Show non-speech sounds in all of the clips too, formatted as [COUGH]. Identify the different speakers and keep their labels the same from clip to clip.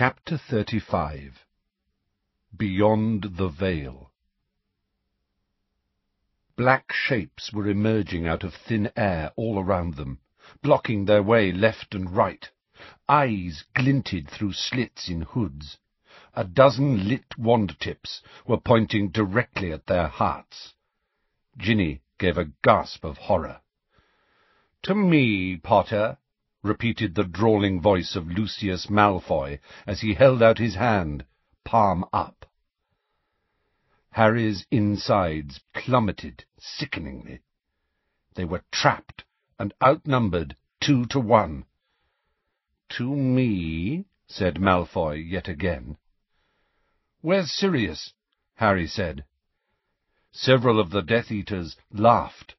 Speaker 1: Chapter 35 Beyond the Veil Black shapes were emerging out of thin air all around them, blocking their way left and right. Eyes glinted through slits in hoods. A dozen lit wand tips were pointing directly at their hearts. Ginny gave a gasp of horror. To me, Potter, repeated the drawling voice of Lucius Malfoy as he held out his hand, palm up. Harry's insides plummeted sickeningly. They were trapped and outnumbered two to one. To me, said Malfoy yet again. Where's Sirius? Harry said. Several of the Death Eaters laughed.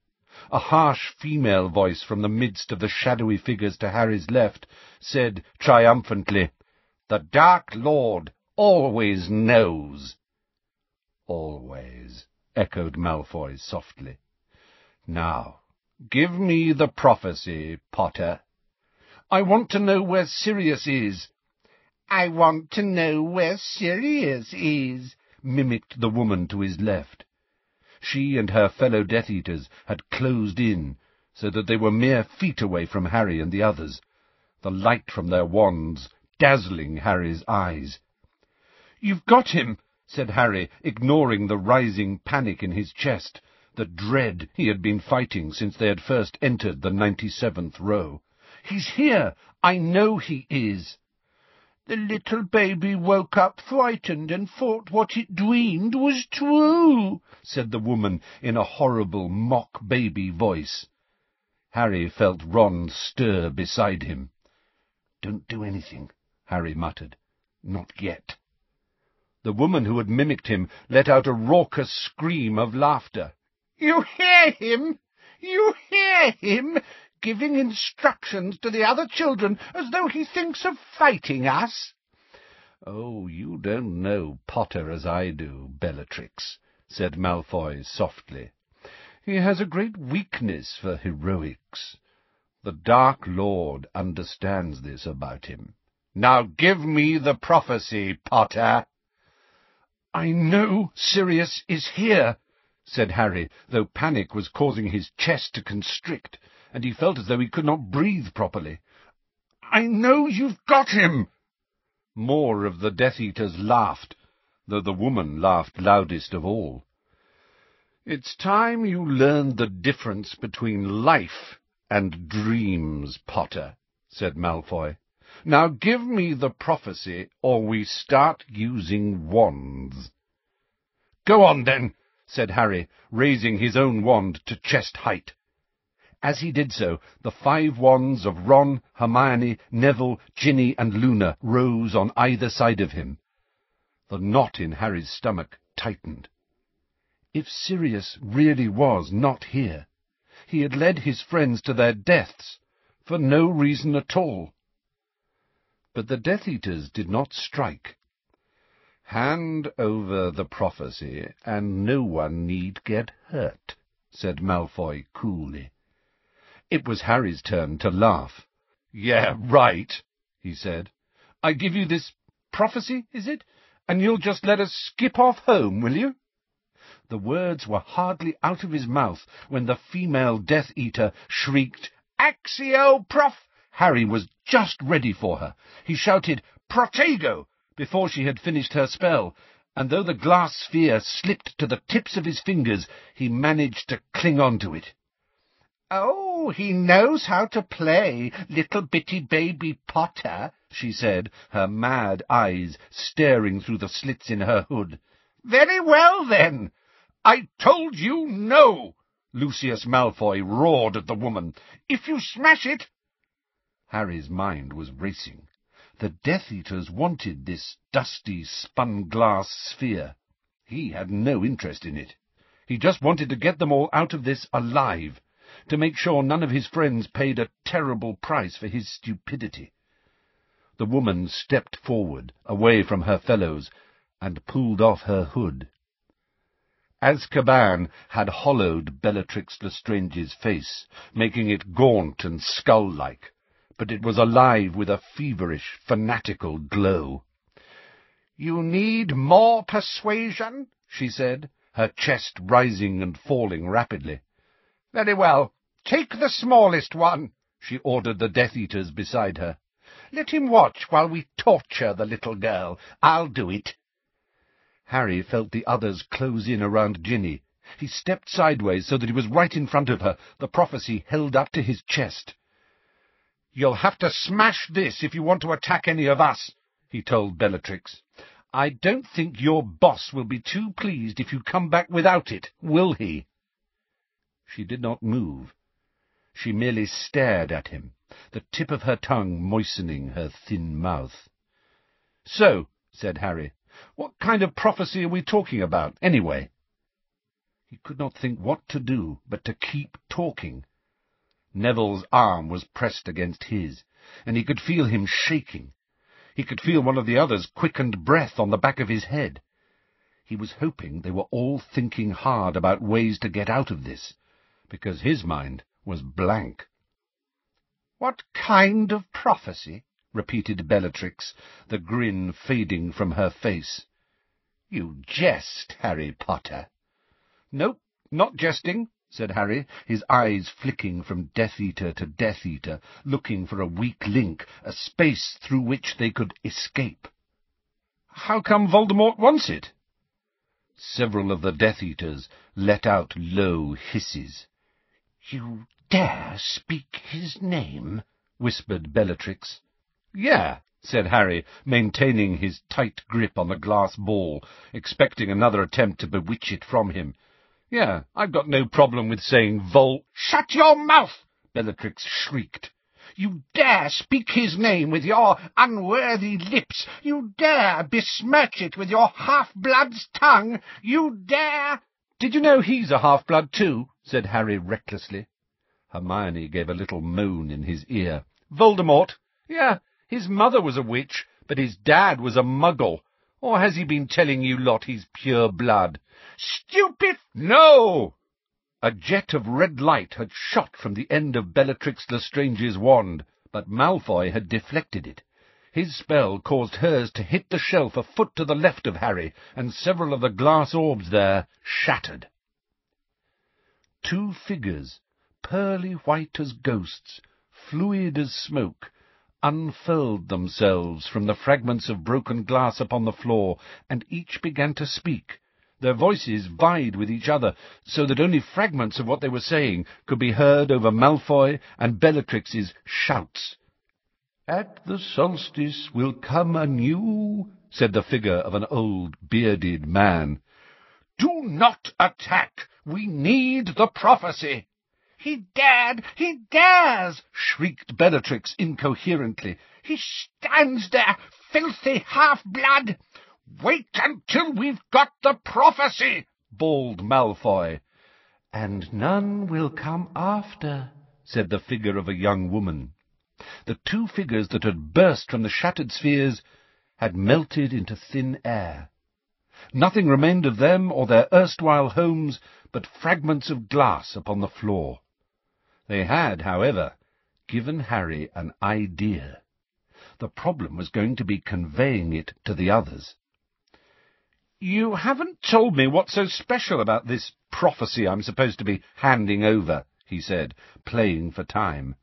Speaker 1: A harsh female voice from the midst of the shadowy figures to Harry's left said triumphantly, The Dark Lord always knows. Always, echoed Malfoy softly. Now, give me the prophecy, Potter. I want to know where Sirius is. I want to know where Sirius is, mimicked the woman to his left. She and her fellow Death Eaters had closed in, so that they were mere feet away from Harry and the others, the light from their wands dazzling Harry's eyes. You've got him, said Harry, ignoring the rising panic in his chest, the dread he had been fighting since they had first entered the ninety-seventh row. He's here! I know he is! The little baby woke up frightened and thought what it dreamed was true, said the woman in a horrible mock-baby voice. Harry felt Ron stir beside him. Don't do anything, Harry muttered. Not yet. The woman who had mimicked him let out a raucous scream of laughter. You hear him? You hear him? Giving instructions to the other children as though he thinks of fighting us. Oh, you don't know Potter as I do, Bellatrix, said Malfoy softly. He has a great weakness for heroics. The Dark Lord understands this about him. Now give me the prophecy, Potter. I know Sirius is here, said Harry, though panic was causing his chest to constrict and he felt as though he could not breathe properly. I know you've got him! More of the Death Eaters laughed, though the woman laughed loudest of all. It's time you learned the difference between life and dreams, Potter, said Malfoy. Now give me the prophecy, or we start using wands. Go on, then, said Harry, raising his own wand to chest height. As he did so, the five wands of Ron, Hermione, Neville, Ginny, and Luna rose on either side of him. The knot in Harry's stomach tightened. If Sirius really was not here, he had led his friends to their deaths, for no reason at all. But the Death Eaters did not strike. Hand over the prophecy, and no one need get hurt, said Malfoy coolly. It was Harry's turn to laugh. Yeah, right, he said. I give you this prophecy, is it? And you'll just let us skip off home, will you? The words were hardly out of his mouth when the female Death Eater shrieked, Accio, Prof! Harry was just ready for her. He shouted, Protego! before she had finished her spell, and though the glass sphere slipped to the tips of his fingers, he managed to cling on to it. Oh, Oh, he knows how to play, little bitty baby Potter, she said, her mad eyes staring through the slits in her hood. Very well, then. I told you no, Lucius Malfoy roared at the woman. If you smash it... Harry's mind was racing. The Death Eaters wanted this dusty, spun-glass sphere. He had no interest in it. He just wanted to get them all out of this alive to make sure none of his friends paid a terrible price for his stupidity. The woman stepped forward, away from her fellows, and pulled off her hood. Azkaban had hollowed Bellatrix Lestrange's face, making it gaunt and skull-like, but it was alive with a feverish, fanatical glow. You need more persuasion, she said, her chest rising and falling rapidly. Very well. Take the smallest one, she ordered the Death Eaters beside her. Let him watch while we torture the little girl. I'll do it. Harry felt the others close in around Ginny. He stepped sideways so that he was right in front of her, the prophecy held up to his chest. You'll have to smash this if you want to attack any of us, he told Bellatrix. I don't think your boss will be too pleased if you come back without it, will he? She did not move. She merely stared at him, the tip of her tongue moistening her thin mouth. So, said Harry, what kind of prophecy are we talking about, anyway? He could not think what to do but to keep talking. Neville's arm was pressed against his, and he could feel him shaking. He could feel one of the others' quickened breath on the back of his head. He was hoping they were all thinking hard about ways to get out of this, because his mind was blank. What kind of prophecy? repeated Bellatrix, the grin fading from her face. You jest, Harry Potter. No, not jesting, said Harry, his eyes flicking from Death Eater to Death Eater, looking for a weak link, a space through which they could escape. How come Voldemort wants it? Several of the Death Eaters let out low hisses. You dare speak his name? whispered Bellatrix. Yeah, said Harry, maintaining his tight grip on the glass ball, expecting another attempt to bewitch it from him. Yeah, I've got no problem with saying Vol— Shut your mouth! Bellatrix shrieked. You dare speak his name with your unworthy lips! You dare besmirch it with your half-blood's tongue! You dare— Did you know he's a half-blood too? said Harry recklessly. Hermione gave a little moan in his ear. Voldemort? Yeah, his mother was a witch, but his dad was a muggle. Or has he been telling you lot he's pure blood? Stupid! No! A jet of red light had shot from the end of Bellatrix Lestrange's wand, but Malfoy had deflected it. His spell caused hers to hit the shelf a foot to the left of Harry, and several of the glass orbs there shattered. Two figures, pearly white as ghosts, fluid as smoke, unfurled themselves from the fragments of broken glass upon the floor, and each began to speak. Their voices vied with each other, so that only fragments of what they were saying could be heard over Malfoy and Bellatrix's shouts. At the solstice will come anew, said the figure of an old bearded man. Do not attack! We need the prophecy! He dared! He dares! shrieked Bellatrix incoherently. He stands there, filthy half-blood! Wait until we've got the prophecy! bawled Malfoy. And none will come after, said the figure of a young woman. The two figures that had burst from the shattered spheres had melted into thin air. Nothing remained of them or their erstwhile homes but fragments of glass upon the floor. They had, however, given Harry an idea. The problem was going to be conveying it to the others. You haven't told me what's so special about this prophecy I'm supposed to be handing over, he said, playing for time.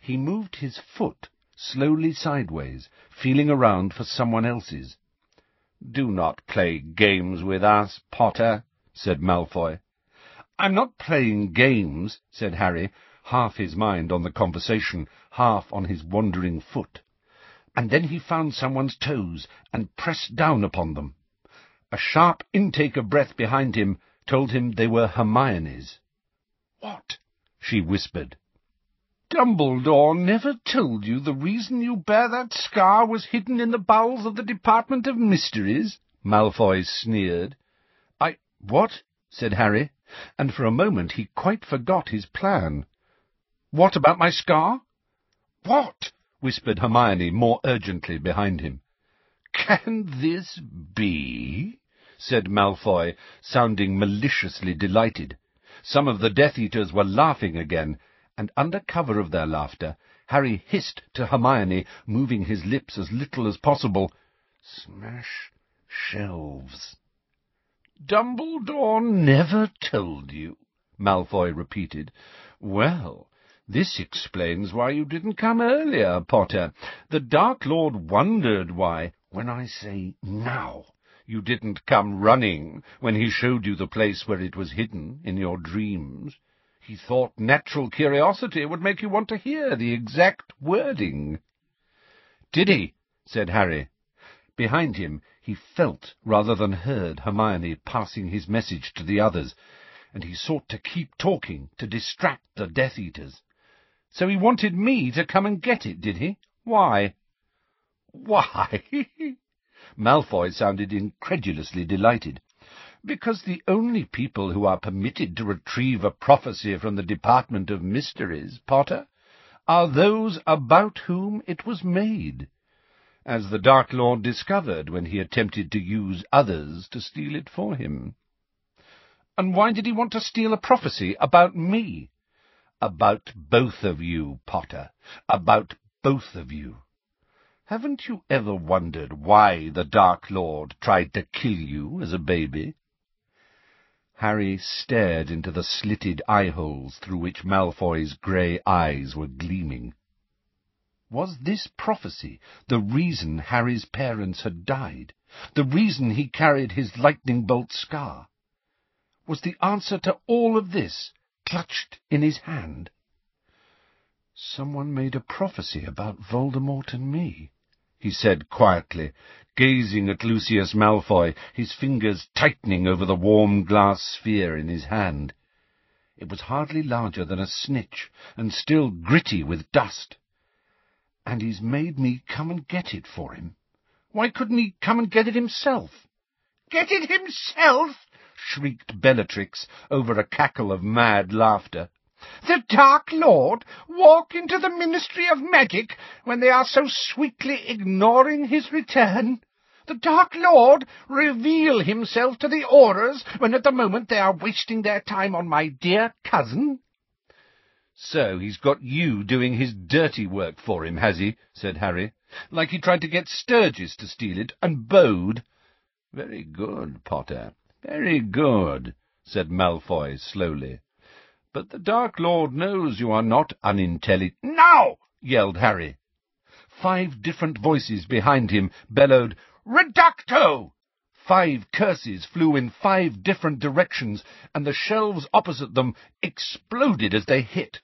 Speaker 1: He moved his foot slowly sideways, feeling around for someone else's. Do not play games with us, Potter, said Malfoy. I'm not playing games, said Harry, half his mind on the conversation, half on his wandering foot. And then he found someone's toes and pressed down upon them. A sharp intake of breath behind him told him they were Hermione's. What? she whispered. Dumbledore never told you the reason you bear that scar was hidden in the bowels of the Department of Mysteries? Malfoy sneered. I... what? said Harry, and for a moment he quite forgot his plan. What about my scar? What? whispered Hermione more urgently behind him. Can this be? said Malfoy, sounding maliciously delighted. Some of the Death Eaters were laughing again, and under cover of their laughter, Harry hissed to Hermione, moving his lips as little as possible, Smash Shelves. Dumbledore never told you, Malfoy repeated. Well, this explains why you didn't come earlier, Potter. The Dark Lord wondered why, when I say now, you didn't come running when he showed you the place where it was hidden in your dreams. He thought natural curiosity would make you want to hear the exact wording. Did he? said Harry. Behind him he felt rather than heard Hermione passing his message to the others, and he sought to keep talking to distract the Death Eaters. So he wanted me to come and get it, did he? Why? Why? [LAUGHS] Malfoy sounded incredulously delighted. Because the only people who are permitted to retrieve a prophecy from the Department of Mysteries, Potter, are those about whom it was made, as the Dark Lord discovered when he attempted to use others to steal it for him. And why did he want to steal a prophecy about me? About both of you, Potter. About both of you. Haven't you ever wondered why the Dark Lord tried to kill you as a baby? Harry stared into the slitted eye-holes through which Malfoy's grey eyes were gleaming. Was this prophecy the reason Harry's parents had died? The reason he carried his lightning bolt scar? Was the answer to all of this clutched in his hand. Someone made a prophecy about Voldemort and me, he said quietly, gazing at Lucius Malfoy, his fingers tightening over the warm glass sphere in his hand. It was hardly larger than a snitch, and still gritty with dust. And he's made me come and get it for him. Why couldn't he come and get it himself? Get it himself? shrieked Bellatrix over a cackle of mad laughter. The Dark Lord walk into the Ministry of Magic when they are so sweetly ignoring his return? The Dark Lord reveal himself to the Aurors when at the moment they are wasting their time on my dear cousin? So he's got you doing his dirty work for him, has he? said Harry. Like he tried to get Sturgis to steal it, and Bode. Very good, Potter. Very good, said Malfoy slowly. But the Dark Lord knows you are not unintelligent. Now! yelled Harry. Five different voices behind him bellowed, Reducto! Five curses flew in five different directions, and the shelves opposite them exploded as they hit.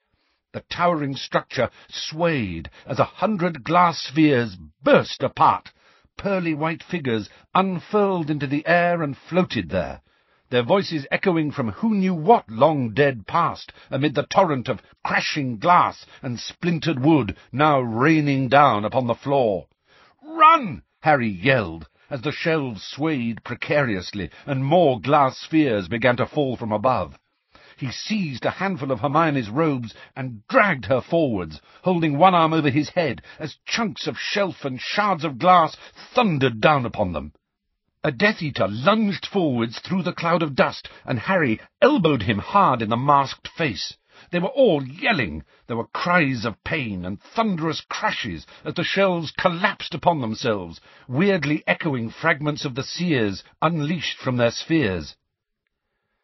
Speaker 1: The towering structure swayed as a hundred glass spheres burst apart, pearly white figures unfurled into the air and floated there, their voices echoing from who knew what long-dead past amid the torrent of crashing glass and splintered wood now raining down upon the floor. Run! Harry yelled, as the shelves swayed precariously and more glass spheres began to fall from above. He seized a handful of Hermione's robes and dragged her forwards, holding one arm over his head as chunks of shelf and shards of glass thundered down upon them. A Death Eater lunged forwards through the cloud of dust, and Harry elbowed him hard in the masked face. They were all yelling. There were cries of pain and thunderous crashes as the shells collapsed upon themselves, weirdly echoing fragments of the seers unleashed from their spheres.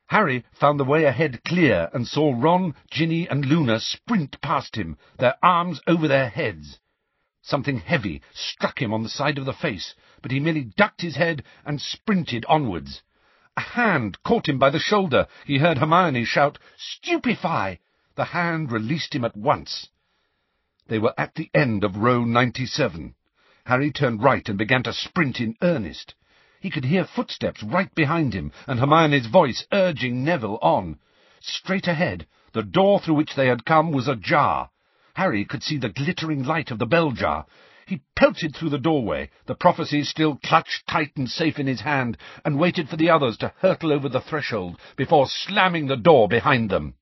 Speaker 1: Harry found the way ahead clear and saw Ron, Ginny, and Luna sprint past him, their arms over their heads. Something heavy struck him on the side of the face, but he merely ducked his head and sprinted onwards. A hand caught him by the shoulder. He heard Hermione shout, Stupefy! The hand released him at once. They were at the end of row ninety-seven. Harry turned right and began to sprint in earnest. He could hear footsteps right behind him, and Hermione's voice urging Neville on. Straight ahead, the door through which they had come was ajar. Harry could see the glittering light of the bell jar. He pelted through the doorway, the prophecy still clutched tight and safe in his hand, and waited for the others to hurtle over the threshold before slamming the door behind them.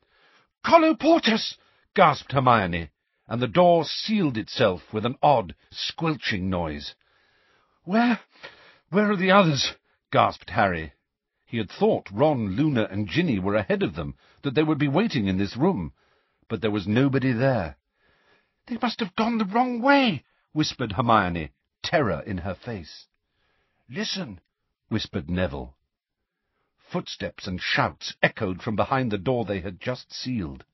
Speaker 1: Colloportus! gasped Hermione, and the door sealed itself with an odd, squelching noise. Where... Where are the others? gasped Harry. He had thought Ron, Luna, and Ginny were ahead of them, that they would be waiting in this room, but there was nobody there. They must have gone the wrong way, whispered Hermione, terror in her face. Listen, whispered Neville. Footsteps and shouts echoed from behind the door they had just sealed.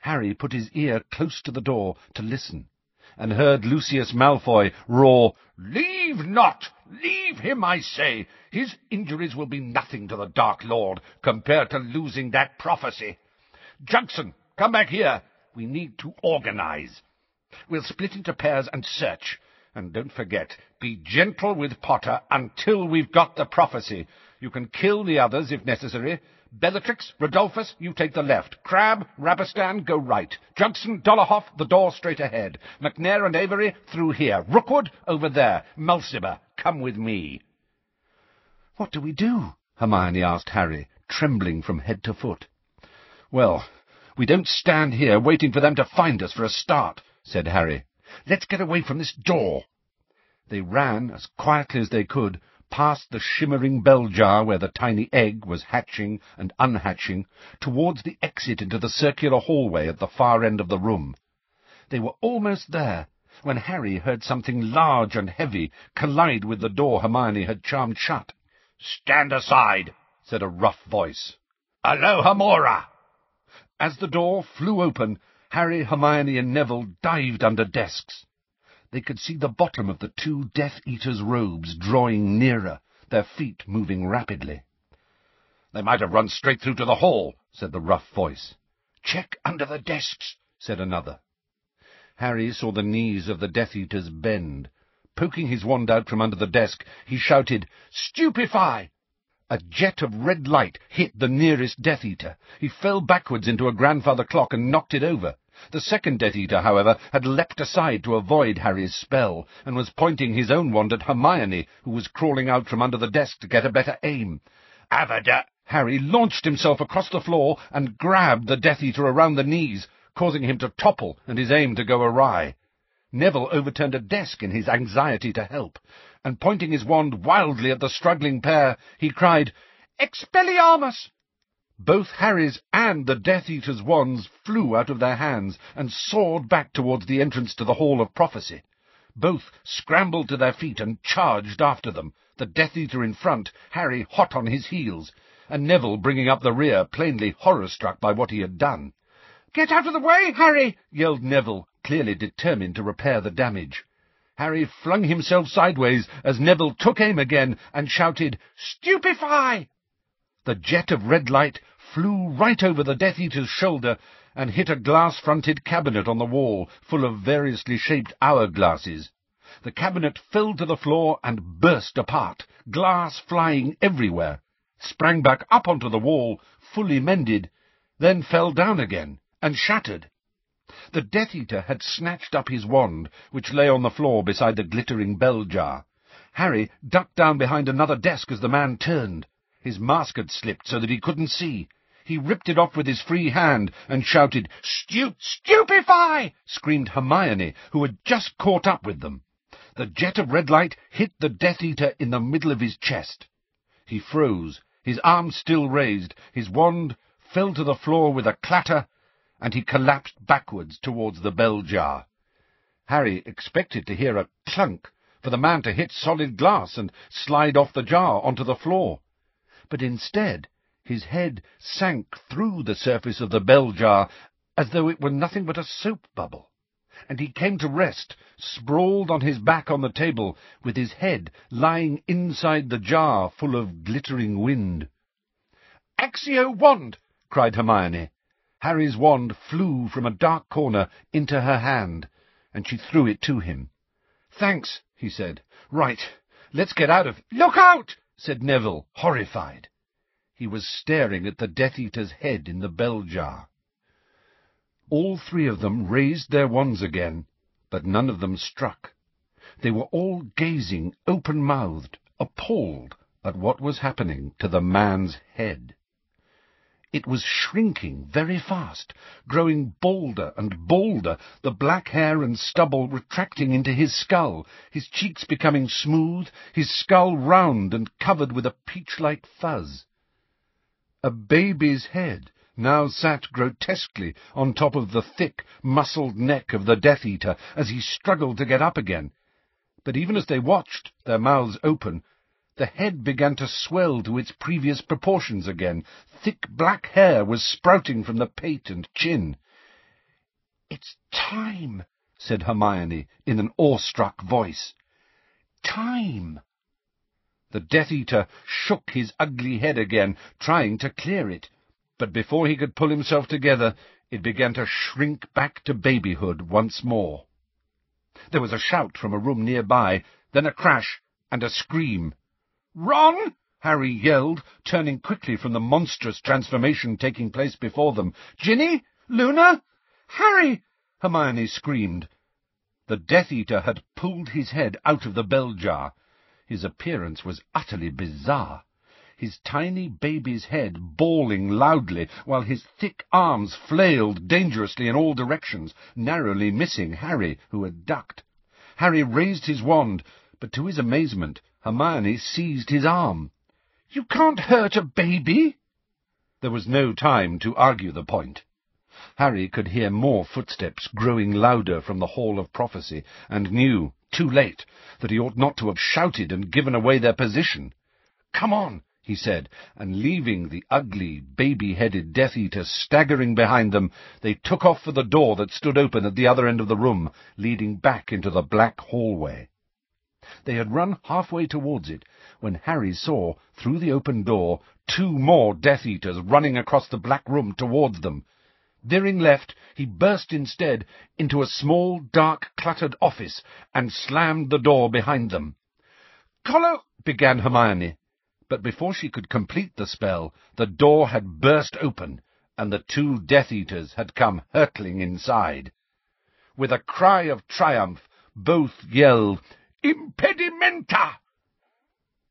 Speaker 1: Harry put his ear close to the door to listen, and heard Lucius Malfoy roar, Leave Nott! Leave him, I say! His injuries will be nothing to the Dark Lord compared to losing that prophecy. Jugson, come back here. We need to organize. We'll split into pairs and search. And don't forget, be gentle with Potter until we've got the prophecy. You can kill the others if necessary. Bellatrix, Rodolphus, you take the left. Crabbe, Rabastan, go right. Jugson, Dolohov, the door straight ahead. Macnair and Avery, through here. Rookwood, over there. Mulciber, come with me. What do we do? Hermione asked Harry, trembling from head to foot. Well, we don't stand here waiting for them to find us for a start, said Harry. Let's get away from this door. They ran as quietly as they could past the shimmering bell jar where the tiny egg was hatching and unhatching, towards the exit into the circular hallway at the far end of the room. They were almost there when Harry heard something large and heavy collide with the door Hermione had charmed shut. Stand aside, said a rough voice. Alohomora! As the door flew open, Harry, Hermione, and Neville dived under desks. They could see the bottom of the two Death Eater's robes drawing nearer, their feet moving rapidly. They might have run straight through to the hall, said the rough voice. Check under the desks, said another. Harry saw the knees of the Death Eaters bend. Poking his wand out from under the desk, he shouted, Stupefy! A jet of red light hit the nearest Death Eater. He fell backwards into a grandfather clock and knocked it over. The second Death Eater, however, had leapt aside to avoid Harry's spell, and was pointing his own wand at Hermione, who was crawling out from under the desk to get a better aim. Avada! Harry launched himself across the floor and grabbed the Death Eater around the knees, causing him to topple and his aim to go awry. Neville overturned a desk in his anxiety to help, and pointing his wand wildly at the struggling pair, he cried, Expelliarmus! Both Harry's and the Death Eater's wands flew out of their hands and soared back towards the entrance to the Hall of Prophecy. Both scrambled to their feet and charged after them, the Death Eater in front, Harry hot on his heels, and Neville bringing up the rear, plainly horror-struck by what he had done. Get out of the way, Harry! yelled Neville, clearly determined to repair the damage. Harry flung himself sideways as Neville took aim again and shouted, Stupefy! The jet of red light flew right over the Death Eater's shoulder and hit a glass-fronted cabinet on the wall, full of variously shaped hourglasses. The cabinet fell to the floor and burst apart, glass flying everywhere, sprang back up onto the wall, fully mended, then fell down again and shattered. The Death Eater had snatched up his wand, which lay on the floor beside the glittering bell jar. Harry ducked down behind another desk as the man turned. His mask had slipped so that he couldn't see. He ripped it off with his free hand and shouted, Stu Stupefy! screamed Hermione, who had just caught up with them. The jet of red light hit the Death Eater in the middle of his chest. He froze, his arm still raised, his wand fell to the floor with a clatter, and he collapsed backwards towards the bell jar. Harry expected to hear a clunk, for the man to hit solid glass and slide off the jar onto the floor but instead his head sank through the surface of the bell jar as though it were nothing but a soap bubble, and he came to rest, sprawled on his back on the table, with his head lying inside the jar full of glittering wind. Accio wand! cried Hermione. Harry's wand flew from a dark corner into her hand, and she threw it to him. Thanks, he said. Right, let's get out of... Look out! said Neville, horrified. He was staring at the Death Eater's head in the bell jar. All three of them raised their wands again, but none of them struck. They were all gazing open-mouthed, appalled at what was happening to the man's head. It was shrinking very fast, growing balder and balder, the black hair and stubble retracting into his skull, his cheeks becoming smooth, his skull round and covered with a peach-like fuzz. A baby's head now sat grotesquely on top of the thick, muscled neck of the Death Eater as he struggled to get up again. But even as they watched, their mouths open, The head began to swell to its previous proportions again. Thick black hair was sprouting from the pate and chin. "'It's time,' said Hermione in an awestruck voice. "'Time!' The Death Eater shook his ugly head again, trying to clear it, but before he could pull himself together, it began to shrink back to babyhood once more. There was a shout from a room nearby, then a crash and a scream. Ron! Harry yelled, turning quickly from the monstrous transformation taking place before them. Ginny? Luna? Harry! Hermione screamed. The Death Eater had pulled his head out of the bell jar. His appearance was utterly bizarre. His tiny baby's head bawling loudly, while his thick arms flailed dangerously in all directions, narrowly missing Harry, who had ducked. Harry raised his wand, but to his amazement, Hermione seized his arm. You can't hurt a baby! There was no time to argue the point. Harry could hear more footsteps growing louder from the Hall of Prophecy, and knew, too late, that he ought not to have shouted and given away their position. Come on, he said, and leaving the ugly, baby-headed Death Eater staggering behind them, they took off for the door that stood open at the other end of the room, leading back into the black hallway. They had run halfway towards it when Harry saw, through the open door, two more Death Eaters running across the black room towards them. Veering left, he burst instead into a small, dark, cluttered office and slammed the door behind them. Collo, began Hermione, but before she could complete the spell, the door had burst open, and the two Death Eaters had come hurtling inside. With a cry of triumph, both yelled, Impedimenta!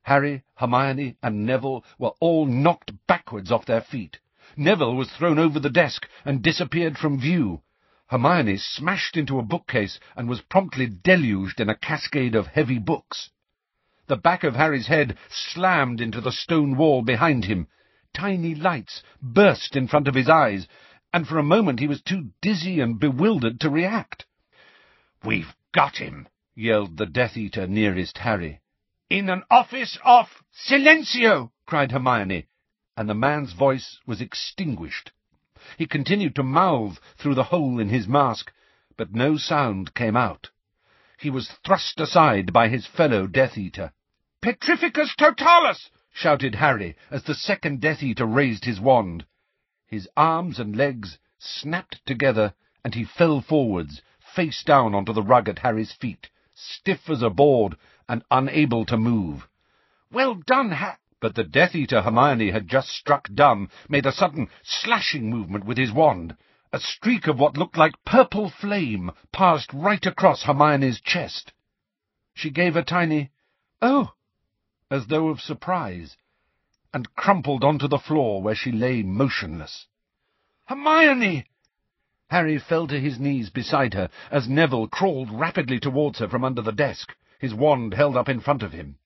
Speaker 1: Harry, Hermione, and Neville were all knocked backwards off their feet. Neville was thrown over the desk and disappeared from view. Hermione smashed into a bookcase and was promptly deluged in a cascade of heavy books. The back of Harry's head slammed into the stone wall behind him. Tiny lights burst in front of his eyes, and for a moment he was too dizzy and bewildered to react. We've got him, yelled the Death Eater nearest Harry. In an office off Silencio! cried Hermione, and the man's voice was extinguished. He continued to mouth through the hole in his mask, but no sound came out. He was thrust aside by his fellow Death Eater. Petrificus totalus! shouted Harry as the second Death Eater raised his wand. His arms and legs snapped together, and he fell forwards, face down onto the rug at Harry's feet stiff as a board, and unable to move. Well done, Ha— But the Death Eater Hermione had just struck dumb made a sudden slashing movement with his wand. A streak of what looked like purple flame passed right across Hermione's chest. She gave a tiny, oh, as though of surprise, and crumpled onto the floor where she lay motionless. Hermione! Harry fell to his knees beside her as Neville crawled rapidly towards her from under the desk, his wand held up in front of him.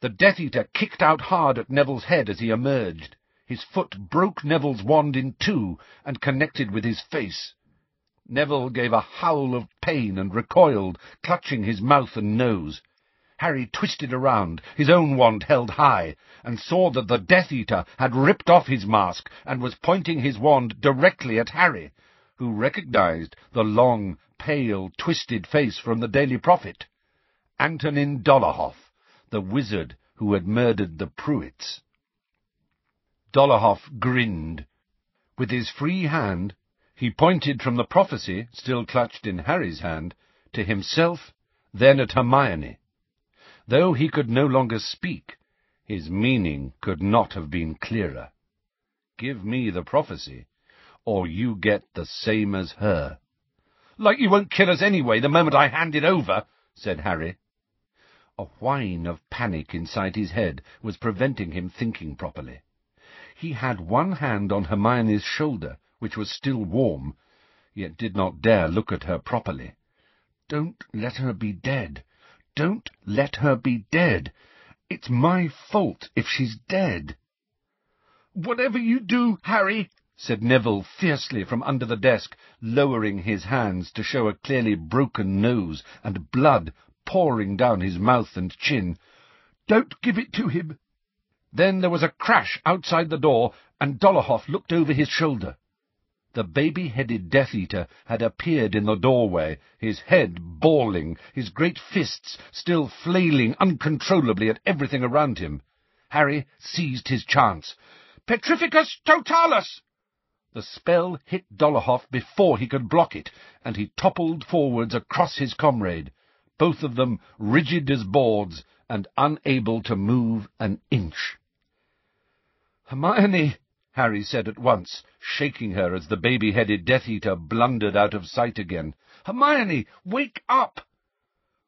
Speaker 1: The Death Eater kicked out hard at Neville's head as he emerged. His foot broke Neville's wand in two and connected with his face. Neville gave a howl of pain and recoiled, clutching his mouth and nose. Harry twisted around, his own wand held high, and saw that the Death Eater had ripped off his mask and was pointing his wand directly at Harry, who recognized the long, pale, twisted face from the Daily Prophet. Antonin Dolohov, the wizard who had murdered the Prewetts. Dolohov grinned. With his free hand, he pointed from the prophecy, still clutched in Harry's hand, to himself, then at Hermione. Though he could no longer speak, his meaning could not have been clearer. Give me the prophecy, or you get the same as her. Like you won't kill us anyway the moment I hand it over, said Harry. A whine of panic inside his head was preventing him thinking properly. He had one hand on Hermione's shoulder, which was still warm, yet did not dare look at her properly. Don't let her be dead. Don't let her be dead. It's my fault if she's dead. Whatever you do, Harry, said Neville fiercely from under the desk, lowering his hands to show a clearly broken nose and blood pouring down his mouth and chin.
Speaker 2: Don't give it to him.
Speaker 1: Then there was a crash outside the door, and Dolohov looked over his shoulder. The baby-headed Death-Eater had appeared in the doorway, his head bawling, his great fists still flailing uncontrollably at everything around him. Harry seized his chance. Petrificus totalus! The spell hit Dolohov before he could block it, and he toppled forwards across his comrade, both of them rigid as boards and unable to move an inch. Hermione, Harry said at once, shaking her as the baby-headed Death-Eater blundered out of sight again. Hermione, wake up!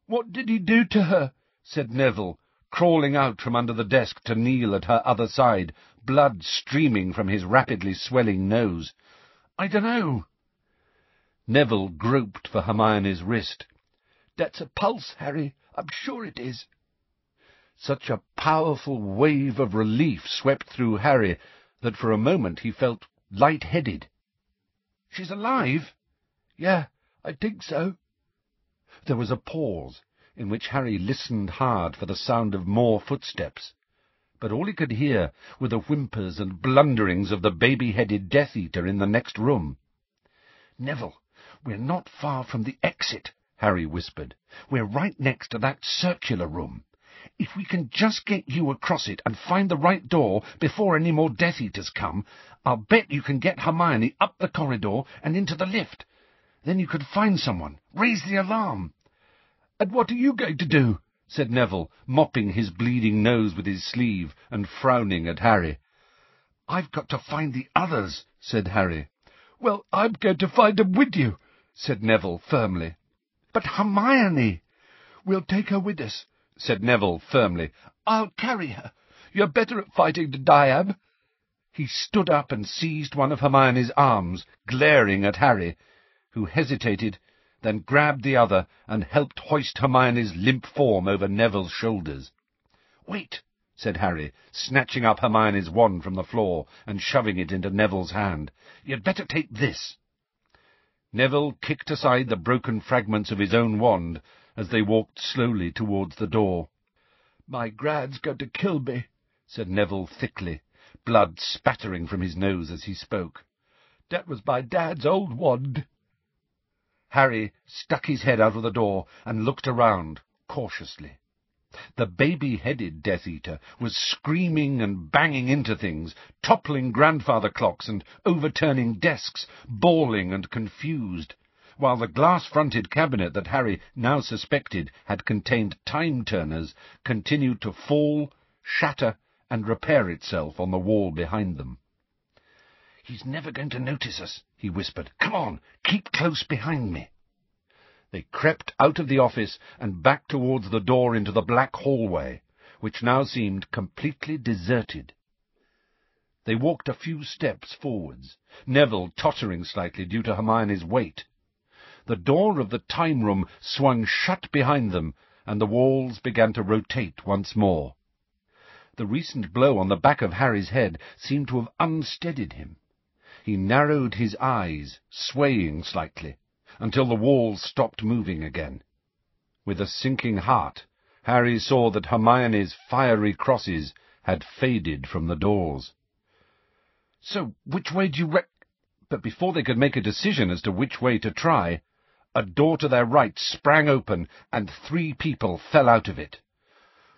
Speaker 2: What did he do to her?
Speaker 1: said Neville, crawling out from under the desk to kneel at her other side, blood streaming from his rapidly swelling nose. I dunno. Neville groped for Hermione's wrist.
Speaker 2: That's a pulse, Harry. I'm sure it is.
Speaker 1: Such a powerful wave of relief swept through Harry that for a moment he felt light-headed.
Speaker 2: She's alive? Yeah, I think so.
Speaker 1: There was a pause, in which Harry listened hard for the sound of more footsteps but all he could hear were the whimpers and blunderings of the baby-headed Death-Eater in the next room. Neville, we're not far from the exit, Harry whispered. We're right next to that circular room. If we can just get you across it and find the right door before any more Death-Eaters come, I'll bet you can get Hermione up the corridor and into the lift. Then you could find someone, raise the alarm.
Speaker 2: And what are you going to do?
Speaker 1: Said Neville, mopping his bleeding nose with his sleeve and frowning at Harry.
Speaker 2: I've got to find the others, said Harry. Well, I'm going to find them with you, said Neville firmly.
Speaker 1: But Hermione!
Speaker 2: We'll take her with us,
Speaker 1: said Neville firmly.
Speaker 2: I'll carry her. You're better at fighting than I am.
Speaker 1: He stood up and seized one of Hermione's arms, glaring at Harry, who hesitated then grabbed the other and helped hoist Hermione's limp form over Neville's shoulders. Wait, said Harry, snatching up Hermione's wand from the floor and shoving it into Neville's hand. You'd better take this. Neville kicked aside the broken fragments of his own wand as they walked slowly towards the door.
Speaker 2: My grad's going to kill me,
Speaker 1: said Neville thickly, blood spattering from his nose as he spoke.
Speaker 2: That was my dad's old wand.
Speaker 1: Harry stuck his head out of the door and looked around, cautiously. The baby-headed Death-Eater was screaming and banging into things, toppling grandfather clocks and overturning desks, bawling and confused, while the glass-fronted cabinet that Harry now suspected had contained time-turners continued to fall, shatter, and repair itself on the wall behind them. He's never going to notice us, he whispered. Come on, keep close behind me. They crept out of the office and back towards the door into the black hallway, which now seemed completely deserted. They walked a few steps forwards, Neville tottering slightly due to Hermione's weight. The door of the time room swung shut behind them, and the walls began to rotate once more. The recent blow on the back of Harry's head seemed to have unsteadied him. He narrowed his eyes, swaying slightly, until the walls stopped moving again. With a sinking heart, Harry saw that Hermione's fiery crosses had faded from the doors. So, which way do you rec— But before they could make a decision as to which way to try, a door to their right sprang open, and three people fell out of it.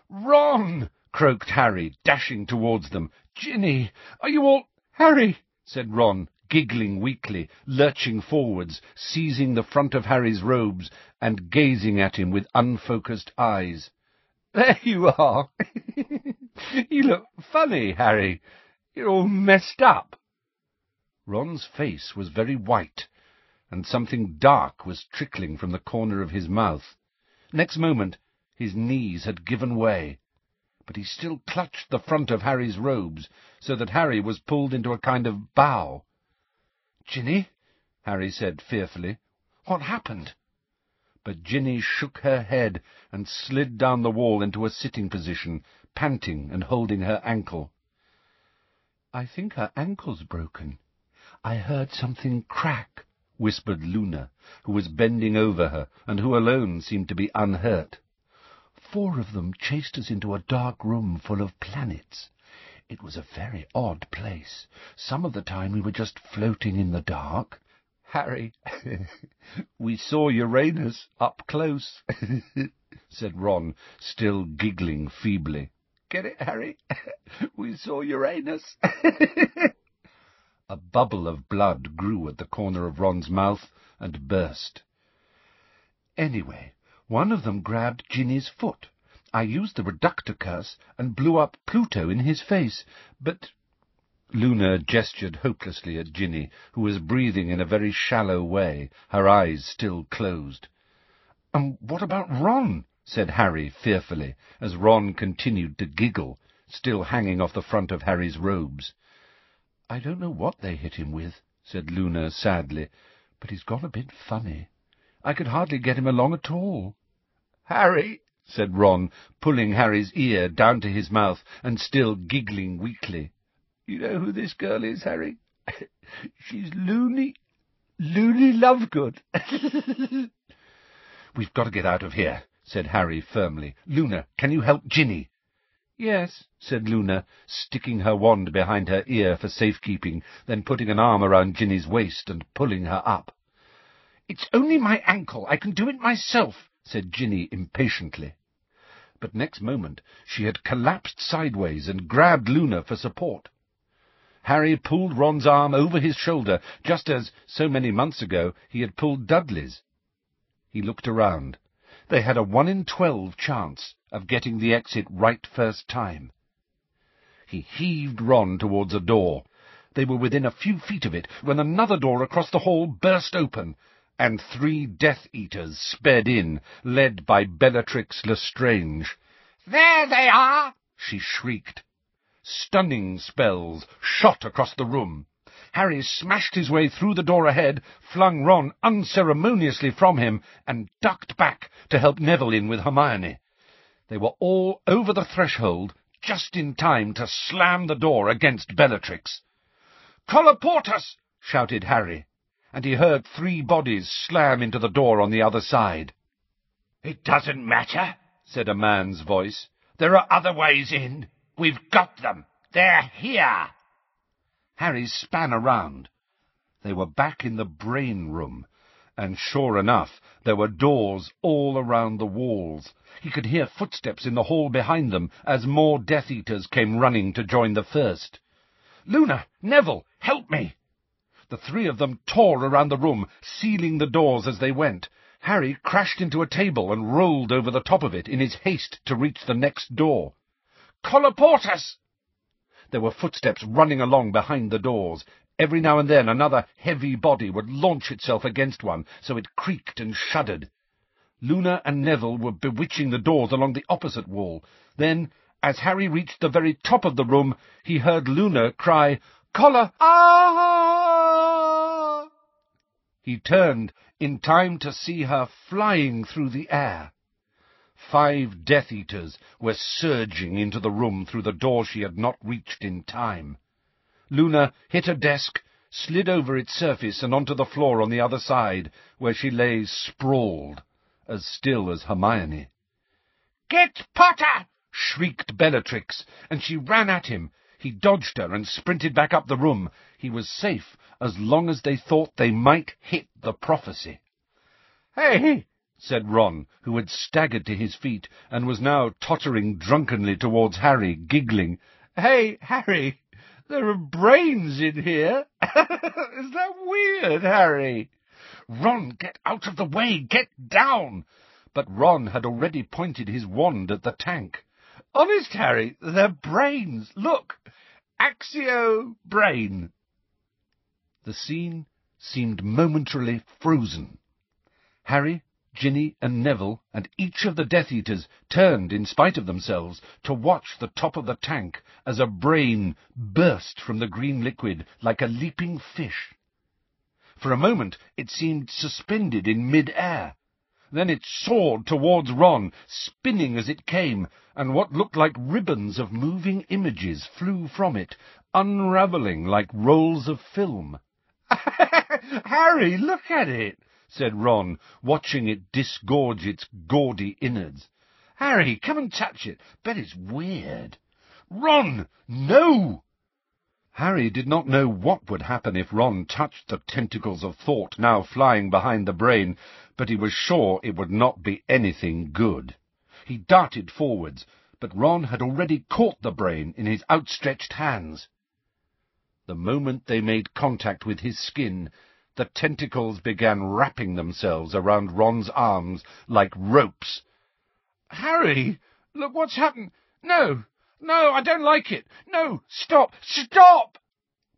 Speaker 2: Ron!
Speaker 1: croaked Harry, dashing towards them.
Speaker 2: Ginny, are you all— Harry!
Speaker 1: Said Ron, giggling weakly, lurching forwards, seizing the front of Harry's robes, and gazing at him with unfocused eyes. [LAUGHS]
Speaker 2: There you are! [LAUGHS] you look funny, Harry. You're all messed up.
Speaker 1: Ron's face was very white, and something dark was trickling from the corner of his mouth. Next moment his knees had given way, but he still clutched the front of Harry's robes, so that Harry was pulled into a kind of bow. Ginny, Harry said fearfully, what happened? But Ginny shook her head and slid down the wall into a sitting position, panting and holding her ankle. I think her ankle's broken. I heard something crack, whispered Luna, who was bending over her, and who alone seemed to be unhurt.
Speaker 2: Four of them chased us into a dark room full of planets. It was a very odd place. Some of the time we were just floating in the dark.
Speaker 1: Harry, [LAUGHS] we saw Uranus up close, [LAUGHS] said Ron, still giggling feebly. Get it, Harry? [LAUGHS] we saw Uranus. a bubble of blood grew at the corner of Ron's mouth and burst.
Speaker 2: Anyway, one of them grabbed Ginny's foot. I used the reductor curse and blew up Pluto in his face, but...
Speaker 1: Luna gestured hopelessly at Ginny, who was breathing in a very shallow way, her eyes still closed.
Speaker 2: And what about Ron? said Harry fearfully, as Ron continued to giggle, still hanging off the front of Harry's robes. I don't know what they hit him with, said Luna sadly, but he's gone a bit funny. I could hardly get him along at all.
Speaker 1: Harry, said Ron, pulling Harry's ear down to his mouth and still giggling weakly. You know who this girl is, Harry? [LAUGHS] She's Loony, Loony Lovegood. [LAUGHS]
Speaker 2: We've got to get out of here, said Harry firmly. Luna, can you help Ginny?
Speaker 1: Yes, said Luna, sticking her wand behind her ear for safekeeping, then putting an arm around Ginny's waist and pulling her up.
Speaker 2: It's only my ankle. I can do it myself, said Ginny impatiently. But next moment she had collapsed sideways and grabbed Luna for support. Harry pulled Ron's arm over his shoulder, just as, so many months ago, he had pulled Dudley's. He looked around. They had a one in twelve chance of getting the exit right first time. He heaved Ron towards a door. They were within a few feet of it when another door across the hall burst open, and three Death Eaters sped in, led by Bellatrix Lestrange.
Speaker 3: There they are!
Speaker 2: she shrieked. Stunning spells shot across the room. Harry smashed his way through the door ahead, flung Ron unceremoniously from him, and ducked back to help Neville in with Hermione. They were all over the threshold just in time to slam the door against Bellatrix. Colloportus! shouted Harry, and he heard three bodies slam into the door on the other side.
Speaker 3: It doesn't matter, said a man's voice. There are other ways in. We've got them. They're here.
Speaker 2: Harry span around. They were back in the brain room, and sure enough, there were doors all around the walls. He could hear footsteps in the hall behind them as more Death Eaters came running to join the first. Luna! Neville! Help me! The three of them tore around the room, sealing the doors as they went. Harry crashed into a table and rolled over the top of it in his haste to reach the next door. Colloportus! There were footsteps running along behind the doors. Every now and then another heavy body would launch itself against one, so it creaked and shuddered. Luna and Neville were bewitching the doors along the opposite wall. Then, as Harry reached the very top of the room, he heard Luna cry, Collar! Ah! He turned in time to see her flying through the air. Five Death Eaters were surging into the room through the door she had not reached in time. Luna hit a desk, slid over its surface and onto the floor on the other side, where she lay sprawled, as still as Hermione.
Speaker 3: Get Potter!
Speaker 2: shrieked Bellatrix, and she ran at him. He dodged her and sprinted back up the room. He was safe as long as they thought they might hit the prophecy.
Speaker 1: Hey!
Speaker 2: said Ron, who had staggered to his feet and was now tottering drunkenly towards Harry, giggling.
Speaker 1: Hey, Harry, there are brains in here. [LAUGHS] Is that weird, Harry?
Speaker 2: Ron, get out of the way! Get down! But Ron had already pointed his wand at the tank.
Speaker 1: Honest, Harry, they're brains. Look! Accio brain.
Speaker 2: The scene seemed momentarily frozen. Harry Ginny and Neville and each of the Death Eaters turned, in spite of themselves, to watch the top of the tank as a brain burst from the green liquid like a leaping fish. For a moment it seemed suspended in mid-air. Then it soared towards Ron, spinning as it came, and what looked like ribbons of moving images flew from it, unravelling like rolls of film. [LAUGHS]
Speaker 1: Harry, look at it!
Speaker 2: said Ron, watching it disgorge its gaudy innards. Harry, come and touch it. Bet it's weird. Ron, no! Harry did not know what would happen if Ron touched the tentacles of thought now flying behind the brain, but he was sure it would not be anything good. He darted forwards, but Ron had already caught the brain in his outstretched hands. The moment they made contact with his skin, the tentacles began wrapping themselves around Ron's arms like ropes.
Speaker 3: Harry, look what's happened. No, no, I don't like it. No, stop, stop!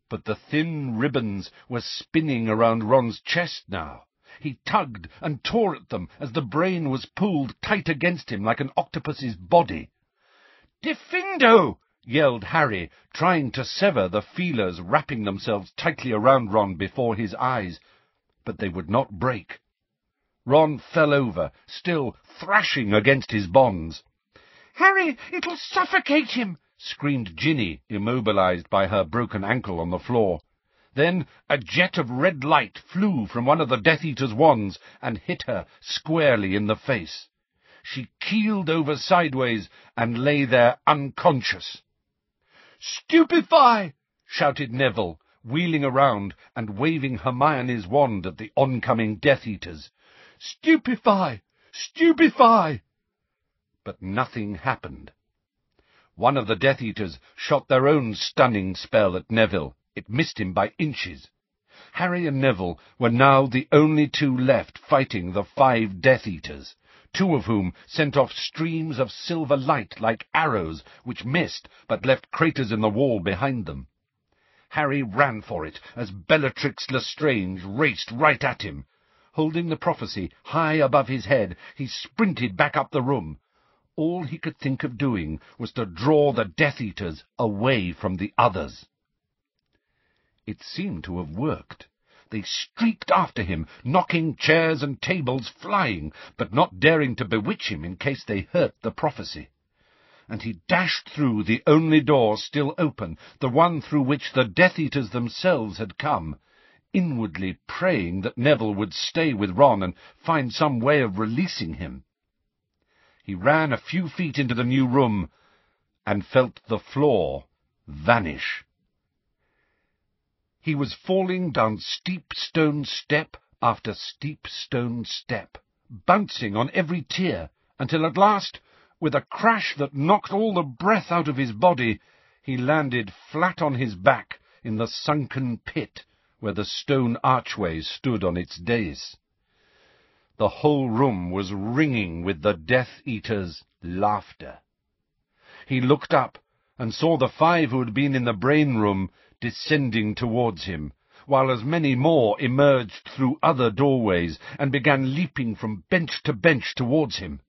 Speaker 2: But the thin ribbons were spinning around Ron's chest now. He tugged and tore at them as the brain was pulled tight against him like an octopus's body. Diffindo! Yelled Harry, trying to sever the feelers wrapping themselves tightly around Ron before his eyes, but they would not break. Ron fell over, still thrashing against his bonds.
Speaker 3: Harry, it'll suffocate him!
Speaker 2: screamed Ginny, immobilized by her broken ankle on the floor. Then a jet of red light flew from one of the Death Eater's wands and hit her squarely in the face. She keeled over sideways and lay there unconscious.
Speaker 3: Stupefy!
Speaker 2: shouted Neville, wheeling around and waving Hermione's wand at the oncoming Death Eaters.
Speaker 3: Stupefy! Stupefy!
Speaker 2: but nothing happened. One of the Death Eaters shot their own stunning spell at Neville. It missed him by inches. Harry and Neville were now the only two left fighting the five Death Eaters, two of whom sent off streams of silver light like arrows, which missed but left craters in the wall behind them. Harry ran for it as Bellatrix Lestrange raced right at him. Holding the prophecy high above his head, he sprinted back up the room, all he could think of doing was to draw the Death Eaters away from the others. It seemed to have worked. They streaked after him, knocking chairs and tables flying, but not daring to bewitch him in case they hurt the prophecy. And he dashed through the only door still open, the one through which the Death Eaters themselves had come, inwardly praying that Neville would stay with Ron and find some way of releasing him. He ran a few feet into the new room and felt the floor vanish. He was falling down steep stone step after steep stone step, bouncing on every tier, until at last, with a crash that knocked all the breath out of his body, he landed flat on his back in the sunken pit where the stone archway stood on its dais. The whole room was ringing with the Death Eater's laughter. He looked up and saw the five who had been in the brain room descending towards him, while as many more emerged through other doorways and began leaping from bench to bench towards him.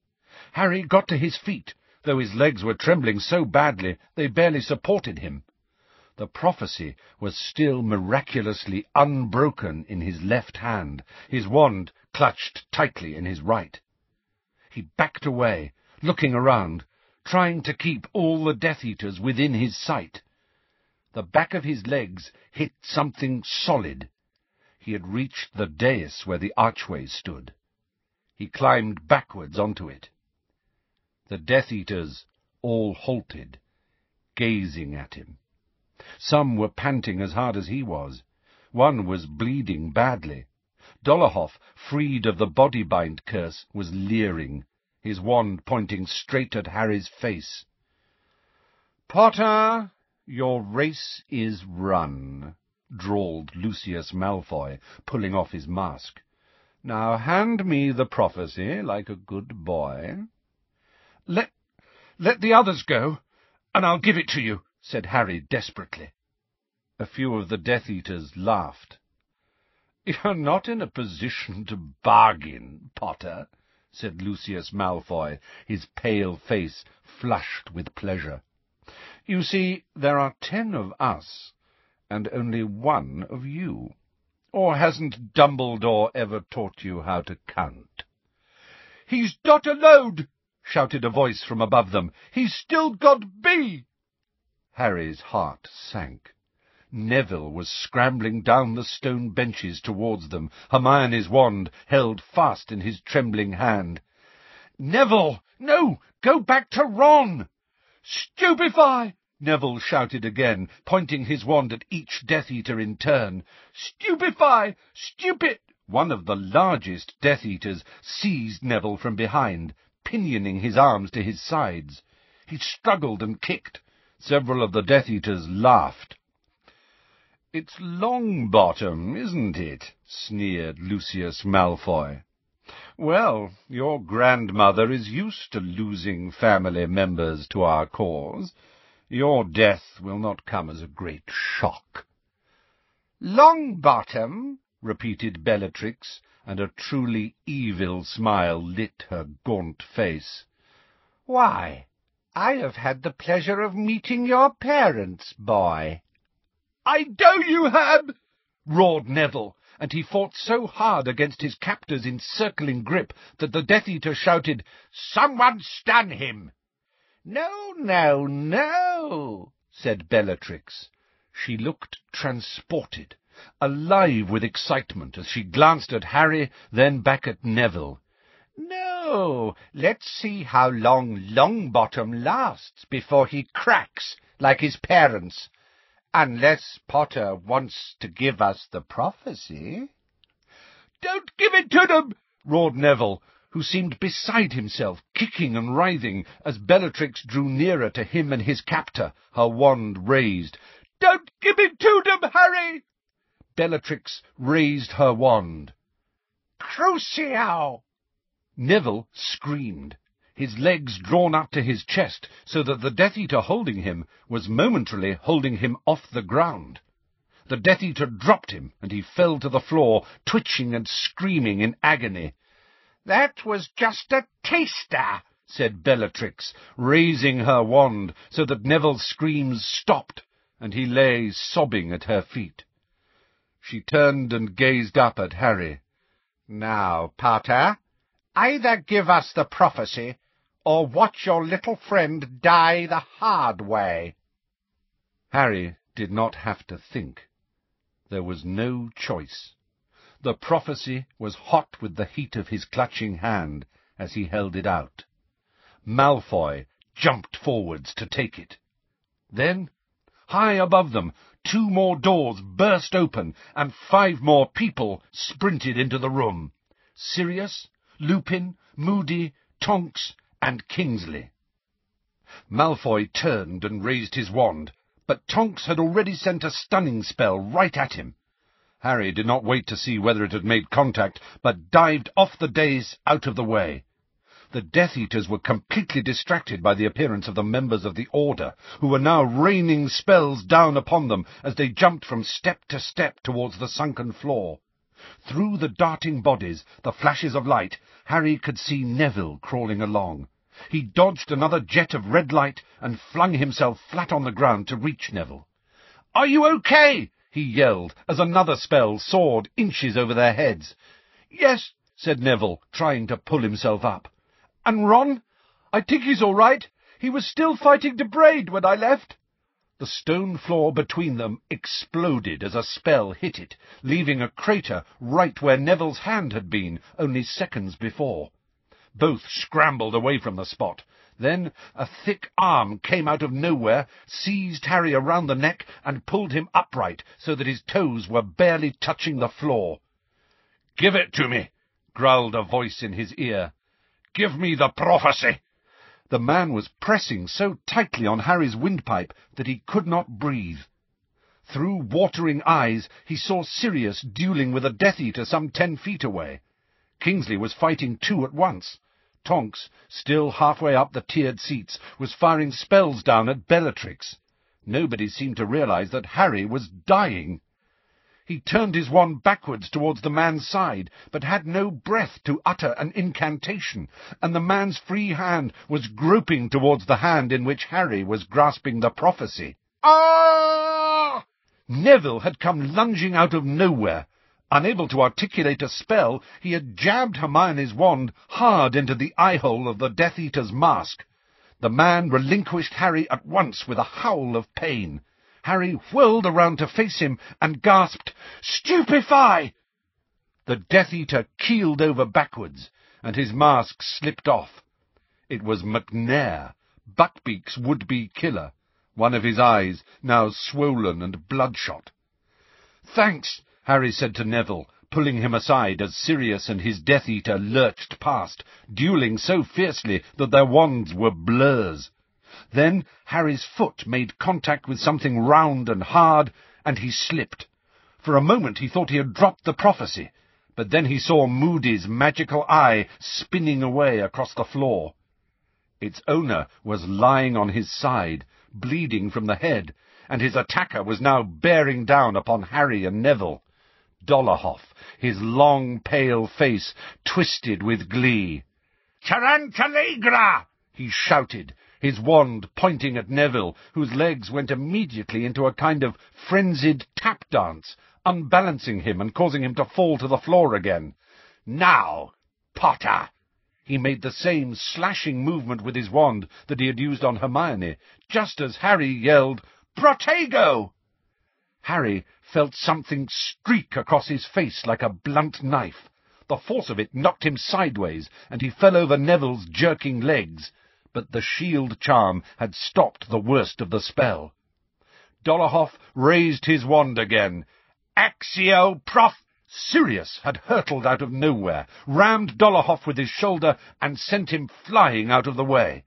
Speaker 2: Harry got to his feet, though his legs were trembling so badly they barely supported him. The prophecy was still miraculously unbroken in his left hand, his wand clutched tightly in his right. He backed away, looking around, trying to keep all the Death Eaters within his sight. The back of his legs hit something solid. He had reached the dais where the archway stood. He climbed backwards onto it. The Death Eaters all halted, gazing at him. Some were panting as hard as he was. One was bleeding badly. Dolohov, freed of the body-bind curse, was leering, his wand pointing straight at Harry's face.
Speaker 1: Potter, your race is run, drawled Lucius Malfoy, pulling off his mask. Now hand me the prophecy, like a good boy.
Speaker 3: Let, let the others go, and I'll give it to you, said Harry desperately.
Speaker 2: A few of the Death Eaters laughed.
Speaker 1: You're not in a position to bargain, Potter, said Lucius Malfoy, his pale face flushed with pleasure. You see, there are ten of us, and only one of you. Or hasn't Dumbledore ever taught you how to count?
Speaker 3: He's not alone, shouted a voice from above them. He's still got B.
Speaker 2: Harry's heart sank. Neville was scrambling down the stone benches towards them, Hermione's wand held fast in his trembling hand. Neville! No! Go back to Ron! Stupefy! Neville shouted again, pointing his wand at each Death Eater in turn. Stupefy! Stupid! One of the largest Death Eaters seized Neville from behind, pinioning his arms to his sides. He struggled and kicked. Several of the Death Eaters laughed. It's Longbottom, isn't it? sneered Lucius Malfoy. Well, your grandmother is used to losing family members to our cause. Your death will not come as a great shock.
Speaker 1: Longbottom?
Speaker 2: repeated Bellatrix, and a truly evil smile lit her gaunt face.
Speaker 1: Why, I have had the pleasure of meeting your parents, boy.
Speaker 2: I know you have, roared Neville, and he fought so hard against his captor's encircling grip that the Death Eater shouted, Someone stun him!
Speaker 1: No, no, no, said Bellatrix.
Speaker 2: She looked transported, alive with excitement as she glanced at Harry, then back at Neville.
Speaker 1: No, let's see how long Longbottom lasts before he cracks like his parents. Unless Potter wants to give us the prophecy.
Speaker 2: Don't give it to them! roared Neville, who seemed beside himself, kicking and writhing, as Bellatrix drew nearer to him and his captor, her wand raised. Don't give it to them, Harry! Bellatrix raised her wand.
Speaker 1: Crucio!
Speaker 2: Neville screamed, his legs drawn up to his chest so that the Death Eater holding him was momentarily holding him off the ground. The Death Eater dropped him, and he fell to the floor, twitching and screaming in agony.
Speaker 1: That was just a taster,
Speaker 2: said Bellatrix, raising her wand so that Neville's screams stopped, and he lay sobbing at her feet. She turned and gazed up at Harry.
Speaker 1: Now, Potter, either give us the prophecy, or watch your little friend die the hard way.
Speaker 2: Harry did not have to think. There was no choice. The prophecy was hot with the heat of his clutching hand as he held it out. Malfoy jumped forwards to take it. Then, high above them, two more doors burst open, and five more people sprinted into the room. Sirius, Lupin, Moody, Tonks, and Kingsley. Malfoy turned and raised his wand, but Tonks had already sent a stunning spell right at him. Harry did not wait to see whether it had made contact, but dived off the dais out of the way. The Death Eaters were completely distracted by the appearance of the members of the Order, who were now raining spells down upon them as they jumped from step to step towards the sunken floor. Through the darting bodies, the flashes of light, Harry could see Neville crawling along. He dodged another jet of red light and flung himself flat on the ground to reach Neville. Are you okay? he yelled, as another spell soared inches over their heads. Yes, said Neville, trying to pull himself up. And Ron? I think he's all right. He was still fighting De Braid when I left. The stone floor between them exploded as a spell hit it, leaving a crater right where Neville's hand had been only seconds before. Both scrambled away from the spot. Then a thick arm came out of nowhere, seized Harry around the neck, and pulled him upright so that his toes were barely touching the floor. Give it to me, growled a voice in his ear. Give me the prophecy. The man was pressing so tightly on Harry's windpipe that he could not breathe. Through watering eyes he saw Sirius dueling with a Death Eater some ten feet away. Kingsley was fighting two at once. Tonks, still halfway up the tiered seats, was firing spells down at Bellatrix. Nobody seemed to realize that Harry was dying. He turned his wand backwards towards the man's side, but had no breath to utter an incantation, and the man's free hand was groping towards the hand in which Harry was grasping the prophecy. Ah! Neville had come lunging out of nowhere. Unable to articulate a spell, he had jabbed Hermione's wand hard into the eye-hole of the Death Eater's mask. The man relinquished Harry at once with a howl of pain. Harry whirled around to face him and gasped, Stupefy! The Death Eater keeled over backwards, and his mask slipped off. It was Macnair, Buckbeak's would-be killer, one of his eyes now swollen and bloodshot. Thanks, Harry said to Neville, pulling him aside as Sirius and his Death Eater lurched past, duelling so fiercely that their wands were blurs. Then Harry's foot made contact with something round and hard, and he slipped. For a moment he thought he had dropped the prophecy, but then he saw Moody's magical eye spinning away across the floor. Its owner was lying on his side, bleeding from the head, and his attacker was now bearing down upon Harry and Neville. Dolohov, his long, pale face twisted with glee.
Speaker 3: Tarantallegra!
Speaker 2: he shouted, his wand pointing at Neville, whose legs went immediately into a kind of frenzied tap dance, unbalancing him and causing him to fall to the floor again.
Speaker 3: Now, Potter!
Speaker 2: He made the same slashing movement with his wand that he had used on Hermione, just as Harry yelled, Protego! Harry felt something streak across his face like a blunt knife. The force of it knocked him sideways, and he fell over Neville's jerking legs, but the shield charm had stopped the worst of the spell. Dolohov raised his wand again. Accio Prof! Sirius had hurtled out of nowhere, rammed Dolohov with his shoulder, and sent him flying out of the way.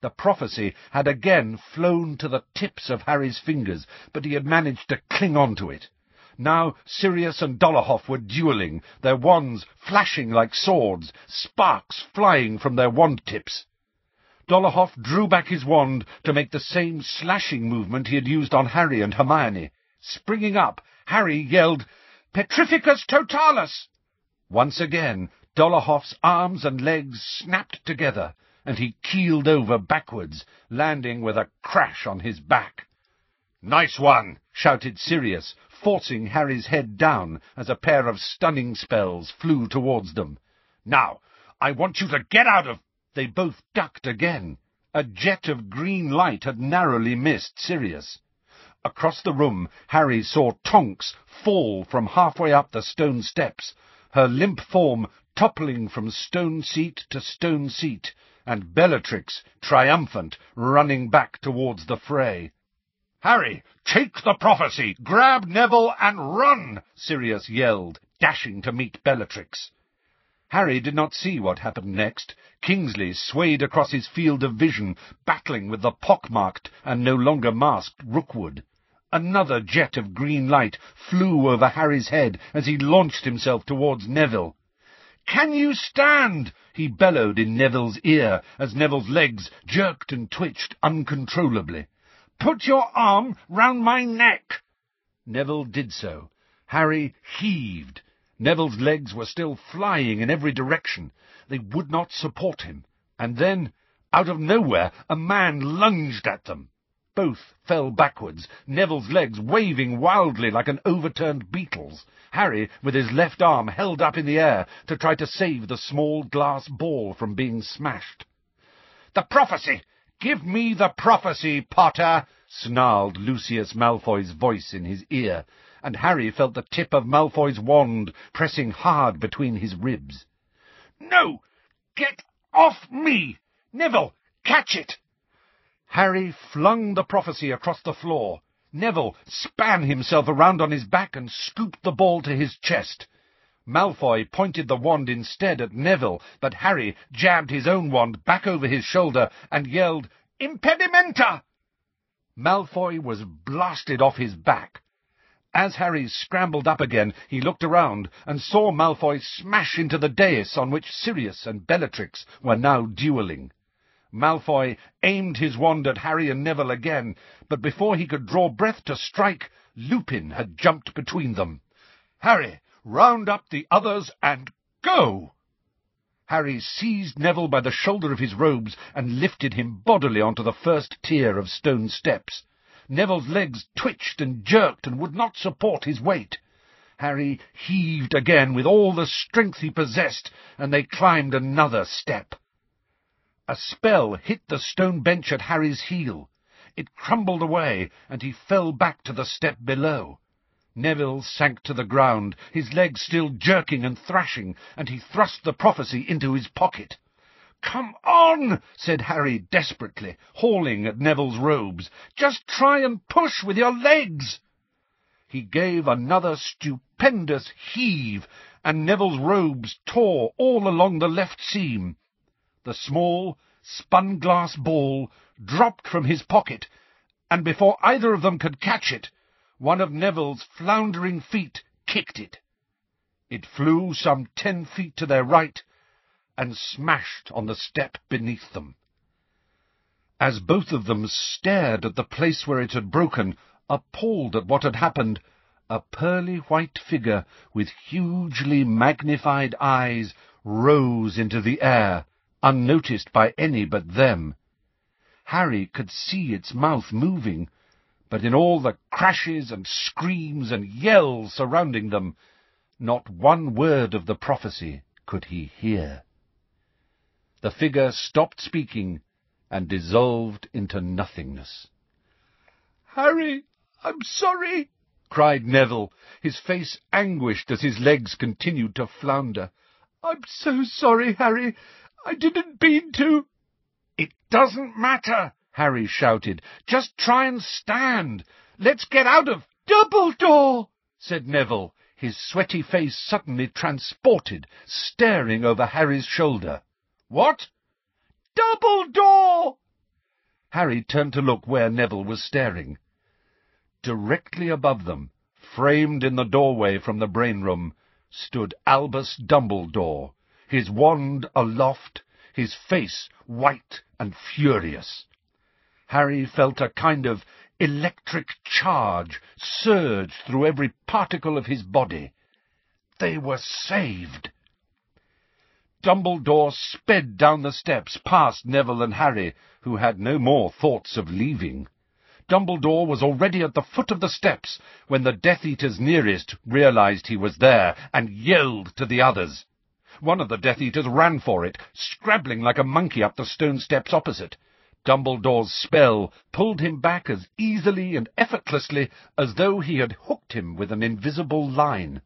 Speaker 2: The prophecy had again flown to the tips of Harry's fingers, but he had managed to cling on to it. Now Sirius and Dolohov were duelling, their wands flashing like swords, sparks flying from their wand tips. Dolohov drew back his wand to make the same slashing movement he had used on Harry and Hermione. Springing up, Harry yelled, Petrificus totalus! Once again, Dolohov's arms and legs snapped together, and he keeled over backwards, landing with a crash on his back. Nice one! shouted Sirius, forcing Harry's head down as a pair of stunning spells flew towards them. Now, I want you to get out of... They both ducked again. A jet of green light had narrowly missed Sirius. Across the room, Harry saw Tonks fall from halfway up the stone steps, her limp form toppling from stone seat to stone seat, and Bellatrix, triumphant, running back towards the fray.
Speaker 3: Harry, take the prophecy! Grab Neville and run!
Speaker 2: Sirius yelled, dashing to meet Bellatrix. Harry did not see what happened next. Kingsley swayed across his field of vision, battling with the pockmarked and no longer masked Rookwood. Another jet of green light flew over Harry's head as he launched himself towards Neville. Can you stand? he bellowed in Neville's ear as Neville's legs jerked and twitched uncontrollably. Put your arm round my neck. Neville did so. Harry heaved. Neville's legs were still flying in every direction. They would not support him. And then, out of nowhere, a man lunged at them. Both fell backwards, Neville's legs waving wildly like an overturned beetle's. Harry, with his left arm held up in the air to try to save the small glass ball from being smashed.
Speaker 3: The prophecy! Give me the prophecy, Potter!
Speaker 2: snarled Lucius Malfoy's voice in his ear, and Harry felt the tip of Malfoy's wand pressing hard between his ribs.
Speaker 3: No! Get off me! Neville, catch it!
Speaker 2: Harry flung the prophecy across the floor. Neville span himself around on his back and scooped the ball to his chest. Malfoy pointed the wand instead at Neville, but Harry jabbed his own wand back over his shoulder and yelled, Impedimenta! Malfoy was blasted off his back. As Harry scrambled up again, he looked around and saw Malfoy smash into the dais on which Sirius and Bellatrix were now duelling. Malfoy aimed his wand at Harry and Neville again, but before he could draw breath to strike, Lupin had jumped between them. Harry, round up the others and go! Harry seized Neville by the shoulder of his robes and lifted him bodily onto the first tier of stone steps. Neville's legs twitched and jerked and would not support his weight. Harry heaved again with all the strength he possessed, and they climbed another step. A spell hit the stone bench at Harry's heel. It crumbled away, and he fell back to the step below. Neville sank to the ground, his legs still jerking and thrashing, and he thrust the prophecy into his pocket. Come on, said Harry desperately, hauling at Neville's robes. Just try and push with your legs. He gave another stupendous heave, and Neville's robes tore all along the left seam. The small, spun-glass ball dropped from his pocket, and before either of them could catch it, one of Neville's floundering feet kicked it. It flew some ten feet to their right, and smashed on the step beneath them. As both of them stared at the place where it had broken, appalled at what had happened, a pearly white figure with hugely magnified eyes rose into the air, unnoticed by any but them. Harry could see its mouth moving, but in all the crashes and screams and yells surrounding them, not one word of the prophecy could he hear. The figure stopped speaking and dissolved into nothingness.
Speaker 3: Harry, I'm sorry,
Speaker 2: cried Neville, his face anguished as his legs continued to flounder.
Speaker 3: I'm so sorry, Harry. I didn't mean to.
Speaker 2: It doesn't matter, Harry shouted. Just try and stand. Let's get out of
Speaker 3: Dumbledore,
Speaker 2: said Neville, his sweaty face suddenly transported, staring over Harry's shoulder. What?
Speaker 3: Dumbledore!
Speaker 2: Harry turned to look where Neville was staring. Directly above them, framed in the doorway from the brain room, stood Albus Dumbledore, his wand aloft, his face white and furious. Harry felt a kind of electric charge surge through every particle of his body. They were saved. Dumbledore sped down the steps past Neville and Harry, who had no more thoughts of leaving. Dumbledore was already at the foot of the steps when the Death Eaters nearest realized he was there and yelled to the others. One of the Death Eaters ran for it, scrabbling like a monkey up the stone steps opposite. Dumbledore's spell pulled him back as easily and effortlessly as though he had hooked him with an invisible line.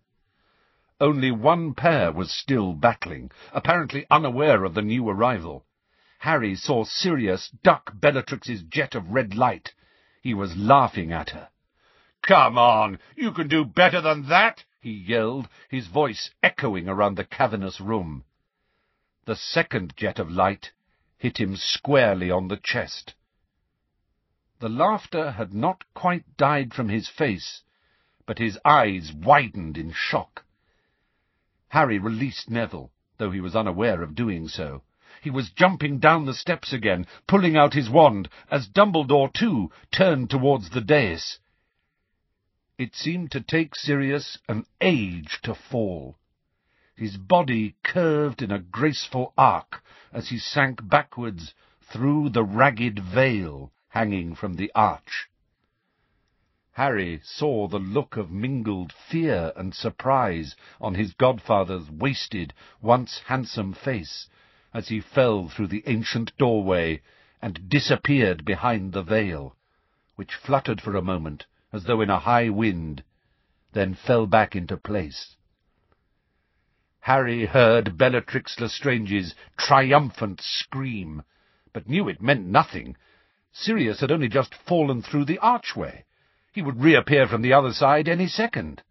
Speaker 2: Only one pair was still battling, apparently unaware of the new arrival. Harry saw Sirius duck Bellatrix's jet of red light. He was laughing at her.
Speaker 3: Come on, you can do better than that,
Speaker 2: he yelled, his voice echoing around the cavernous room. The second jet of light hit him squarely on the chest. The laughter had not quite died from his face, but his eyes widened in shock. Harry released Neville, though he was unaware of doing so. He was jumping down the steps again, pulling out his wand, as Dumbledore, too, turned towards the dais. It seemed to take Sirius an age to fall. His body curved in a graceful arc as he sank backwards through the ragged veil hanging from the arch. Harry saw the look of mingled fear and surprise on his godfather's wasted, once handsome face, as he fell through the ancient doorway and disappeared behind the veil, which fluttered for a moment as though in a high wind, then fell back into place. Harry heard Bellatrix Lestrange's triumphant scream, but knew it meant nothing. Sirius had only just fallen through the archway. He would reappear from the other side any second.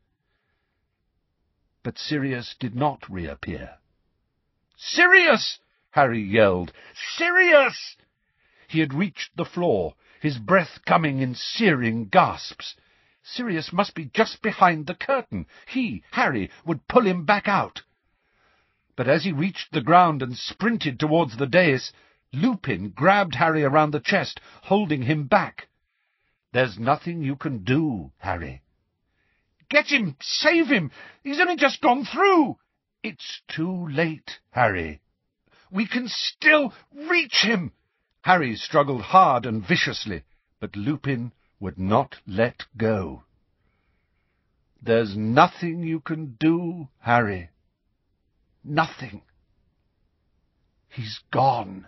Speaker 2: But Sirius did not reappear.
Speaker 3: Sirius!
Speaker 2: Harry yelled. Sirius! He had reached the floor, his breath coming in searing gasps. Sirius must be just behind the curtain. He, Harry, would pull him back out. But as he reached the ground and sprinted towards the dais, Lupin grabbed Harry around the chest, holding him back. There's nothing you can do, Harry.
Speaker 3: Get him! Save him! He's only just gone through!
Speaker 2: It's too late, Harry.
Speaker 3: We can still reach him!
Speaker 2: Harry struggled hard and viciously, but Lupin would not let go. There's nothing you can do, Harry. Nothing. He's gone.